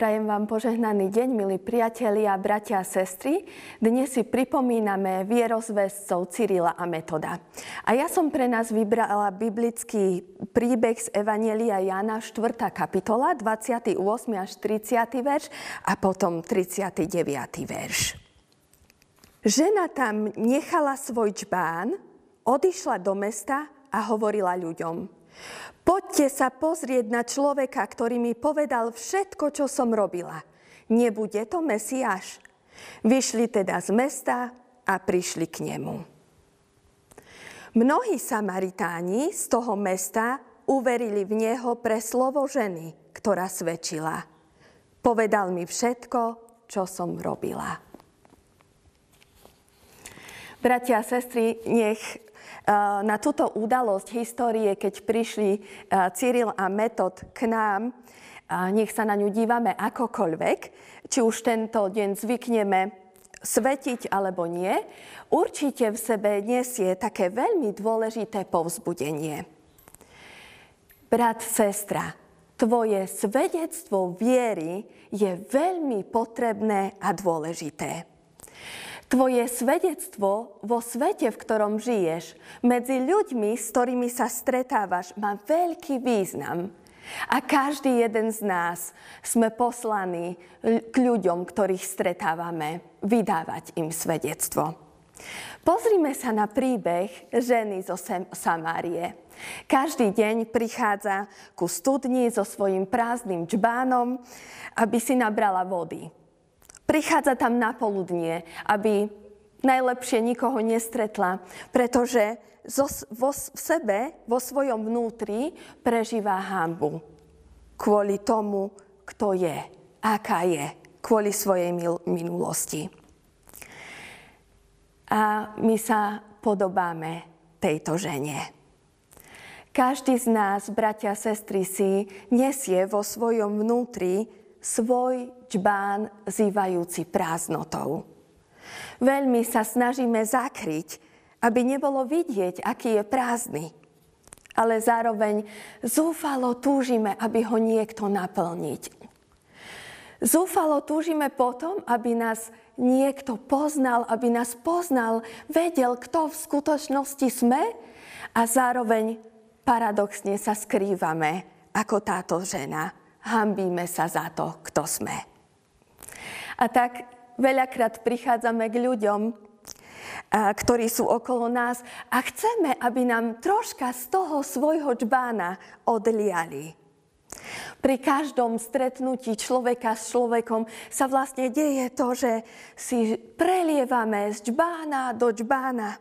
Prajem vám požehnaný deň, milí priatelia, bratia a sestry. Dnes si pripomíname vierozvescov Cyrila a Metoda. A ja som pre nás vybrala biblický príbeh z Evanelia Jana, 4. kapitola, 28. až 30. verš a potom 39. verš. Žena tam nechala svoj čbán, odišla do mesta a hovorila ľuďom – Poďte sa pozrieť na človeka, ktorý mi povedal všetko, čo som robila. Nebude to Mesiáš? Vyšli teda z mesta a prišli k nemu. Mnohí Samaritáni z toho mesta uverili v neho pre slovo ženy, ktorá svedčila. Povedal mi všetko, čo som robila. Bratia a sestry, nech na túto udalosť histórie, keď prišli Cyril a Metod k nám, nech sa na ňu dívame akokoľvek, či už tento deň zvykneme svetiť alebo nie, určite v sebe nesie také veľmi dôležité povzbudenie. Brat, sestra, tvoje svedectvo viery je veľmi potrebné a dôležité. Tvoje svedectvo vo svete, v ktorom žiješ, medzi ľuďmi, s ktorými sa stretávaš, má veľký význam. A každý jeden z nás sme poslaní k ľuďom, ktorých stretávame, vydávať im svedectvo. Pozrime sa na príbeh ženy zo Samárie. Každý deň prichádza ku studni so svojím prázdnym čbánom, aby si nabrala vody. Prichádza tam na poludnie, aby najlepšie nikoho nestretla, pretože vo, v sebe, vo svojom vnútri prežíva hambu. Kvôli tomu, kto je, aká je, kvôli svojej minulosti. A my sa podobáme tejto žene. Každý z nás, bratia a sestry, si nesie vo svojom vnútri svoj čbán zývajúci prázdnotou. Veľmi sa snažíme zakryť, aby nebolo vidieť, aký je prázdny. Ale zároveň zúfalo túžime, aby ho niekto naplniť. Zúfalo túžime potom, aby nás niekto poznal, aby nás poznal, vedel, kto v skutočnosti sme a zároveň paradoxne sa skrývame ako táto žena hambíme sa za to, kto sme. A tak veľakrát prichádzame k ľuďom, ktorí sú okolo nás a chceme, aby nám troška z toho svojho džbána odliali. Pri každom stretnutí človeka s človekom sa vlastne deje to, že si prelievame z džbána do džbána,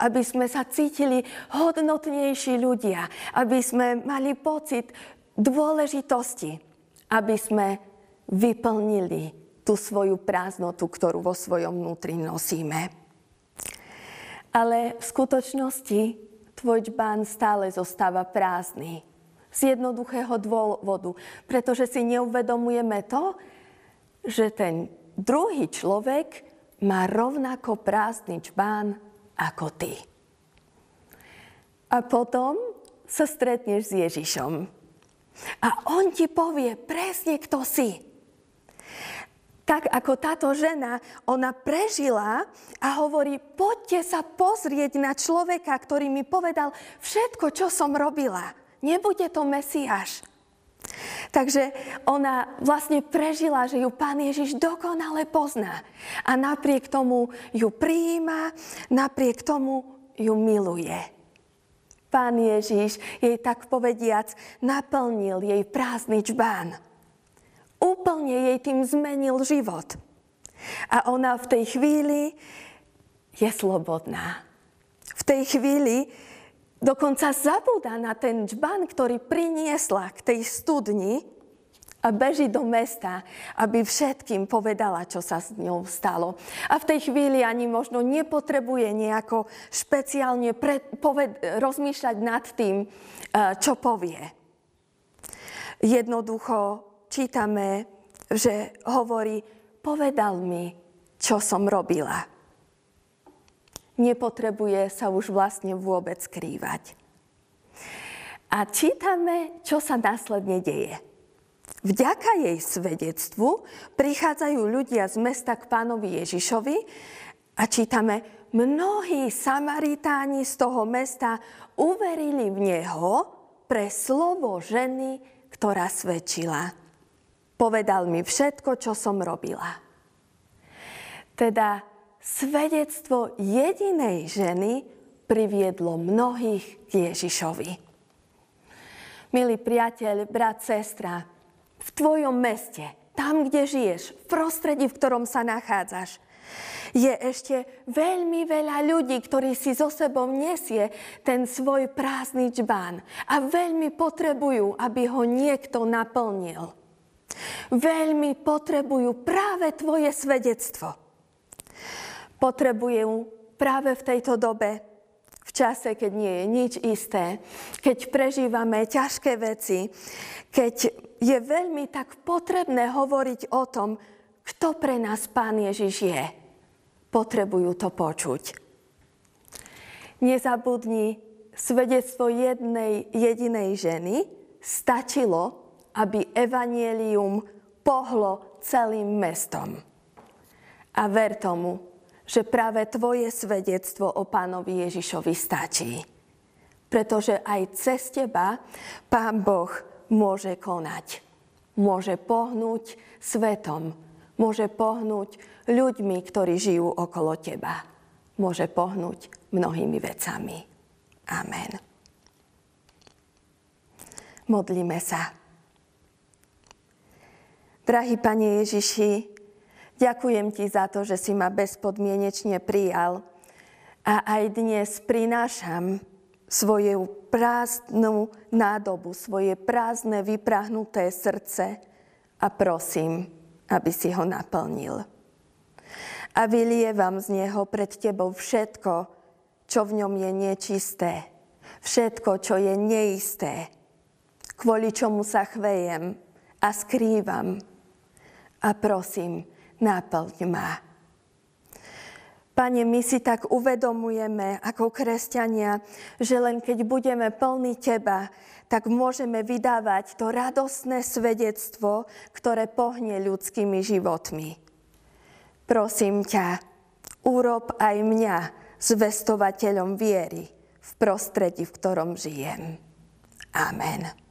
aby sme sa cítili hodnotnejší ľudia, aby sme mali pocit, dôležitosti, aby sme vyplnili tú svoju prázdnotu, ktorú vo svojom vnútri nosíme. Ale v skutočnosti tvoj džbán stále zostáva prázdny. Z jednoduchého dôvodu, pretože si neuvedomujeme to, že ten druhý človek má rovnako prázdny čbán ako ty. A potom sa stretneš s Ježišom. A on ti povie presne, kto si. Tak ako táto žena, ona prežila a hovorí, poďte sa pozrieť na človeka, ktorý mi povedal všetko, čo som robila. Nebude to Mesiáš. Takže ona vlastne prežila, že ju pán Ježiš dokonale pozná. A napriek tomu ju prijíma, napriek tomu ju miluje. Pán Ježiš jej tak povediac naplnil jej prázdny čbán. Úplne jej tým zmenil život. A ona v tej chvíli je slobodná. V tej chvíli dokonca zabúda na ten čbán, ktorý priniesla k tej studni, a beží do mesta, aby všetkým povedala, čo sa s ňou stalo. A v tej chvíli ani možno nepotrebuje nejako špeciálne pred, poved, rozmýšľať nad tým, eh, čo povie. Jednoducho čítame, že hovorí, povedal mi, čo som robila. Nepotrebuje sa už vlastne vôbec skrývať. A čítame, čo sa následne deje. Vďaka jej svedectvu prichádzajú ľudia z mesta k pánovi Ježišovi a čítame, mnohí Samaritáni z toho mesta uverili v Neho pre slovo ženy, ktorá svedčila. Povedal mi všetko, čo som robila. Teda svedectvo jedinej ženy priviedlo mnohých k Ježišovi. Milý priateľ, brat, sestra, v tvojom meste, tam, kde žiješ, v prostredí, v ktorom sa nachádzaš, je ešte veľmi veľa ľudí, ktorí si so sebou nesie ten svoj prázdny čbán a veľmi potrebujú, aby ho niekto naplnil. Veľmi potrebujú práve tvoje svedectvo. Potrebujú práve v tejto dobe čase, keď nie je nič isté, keď prežívame ťažké veci, keď je veľmi tak potrebné hovoriť o tom, kto pre nás Pán Ježiš je. Potrebujú to počuť. Nezabudni, svedectvo jednej jedinej ženy stačilo, aby evanielium pohlo celým mestom. A ver tomu, že práve tvoje svedectvo o pánovi Ježišovi stačí. Pretože aj cez teba pán Boh môže konať. Môže pohnúť svetom. Môže pohnúť ľuďmi, ktorí žijú okolo teba. Môže pohnúť mnohými vecami. Amen. Modlíme sa. Drahý Pane Ježiši, Ďakujem ti za to, že si ma bezpodmienečne prijal. A aj dnes prinášam svoju prázdnu nádobu, svoje prázdne, vyprahnuté srdce a prosím, aby si ho naplnil. A vylievam z neho pred tebou všetko, čo v ňom je nečisté, všetko, čo je neisté, kvôli čomu sa chvejem a skrývam. A prosím, náplň má. Pane, my si tak uvedomujeme ako kresťania, že len keď budeme plní Teba, tak môžeme vydávať to radostné svedectvo, ktoré pohne ľudskými životmi. Prosím ťa, urob aj mňa zvestovateľom viery v prostredí, v ktorom žijem. Amen.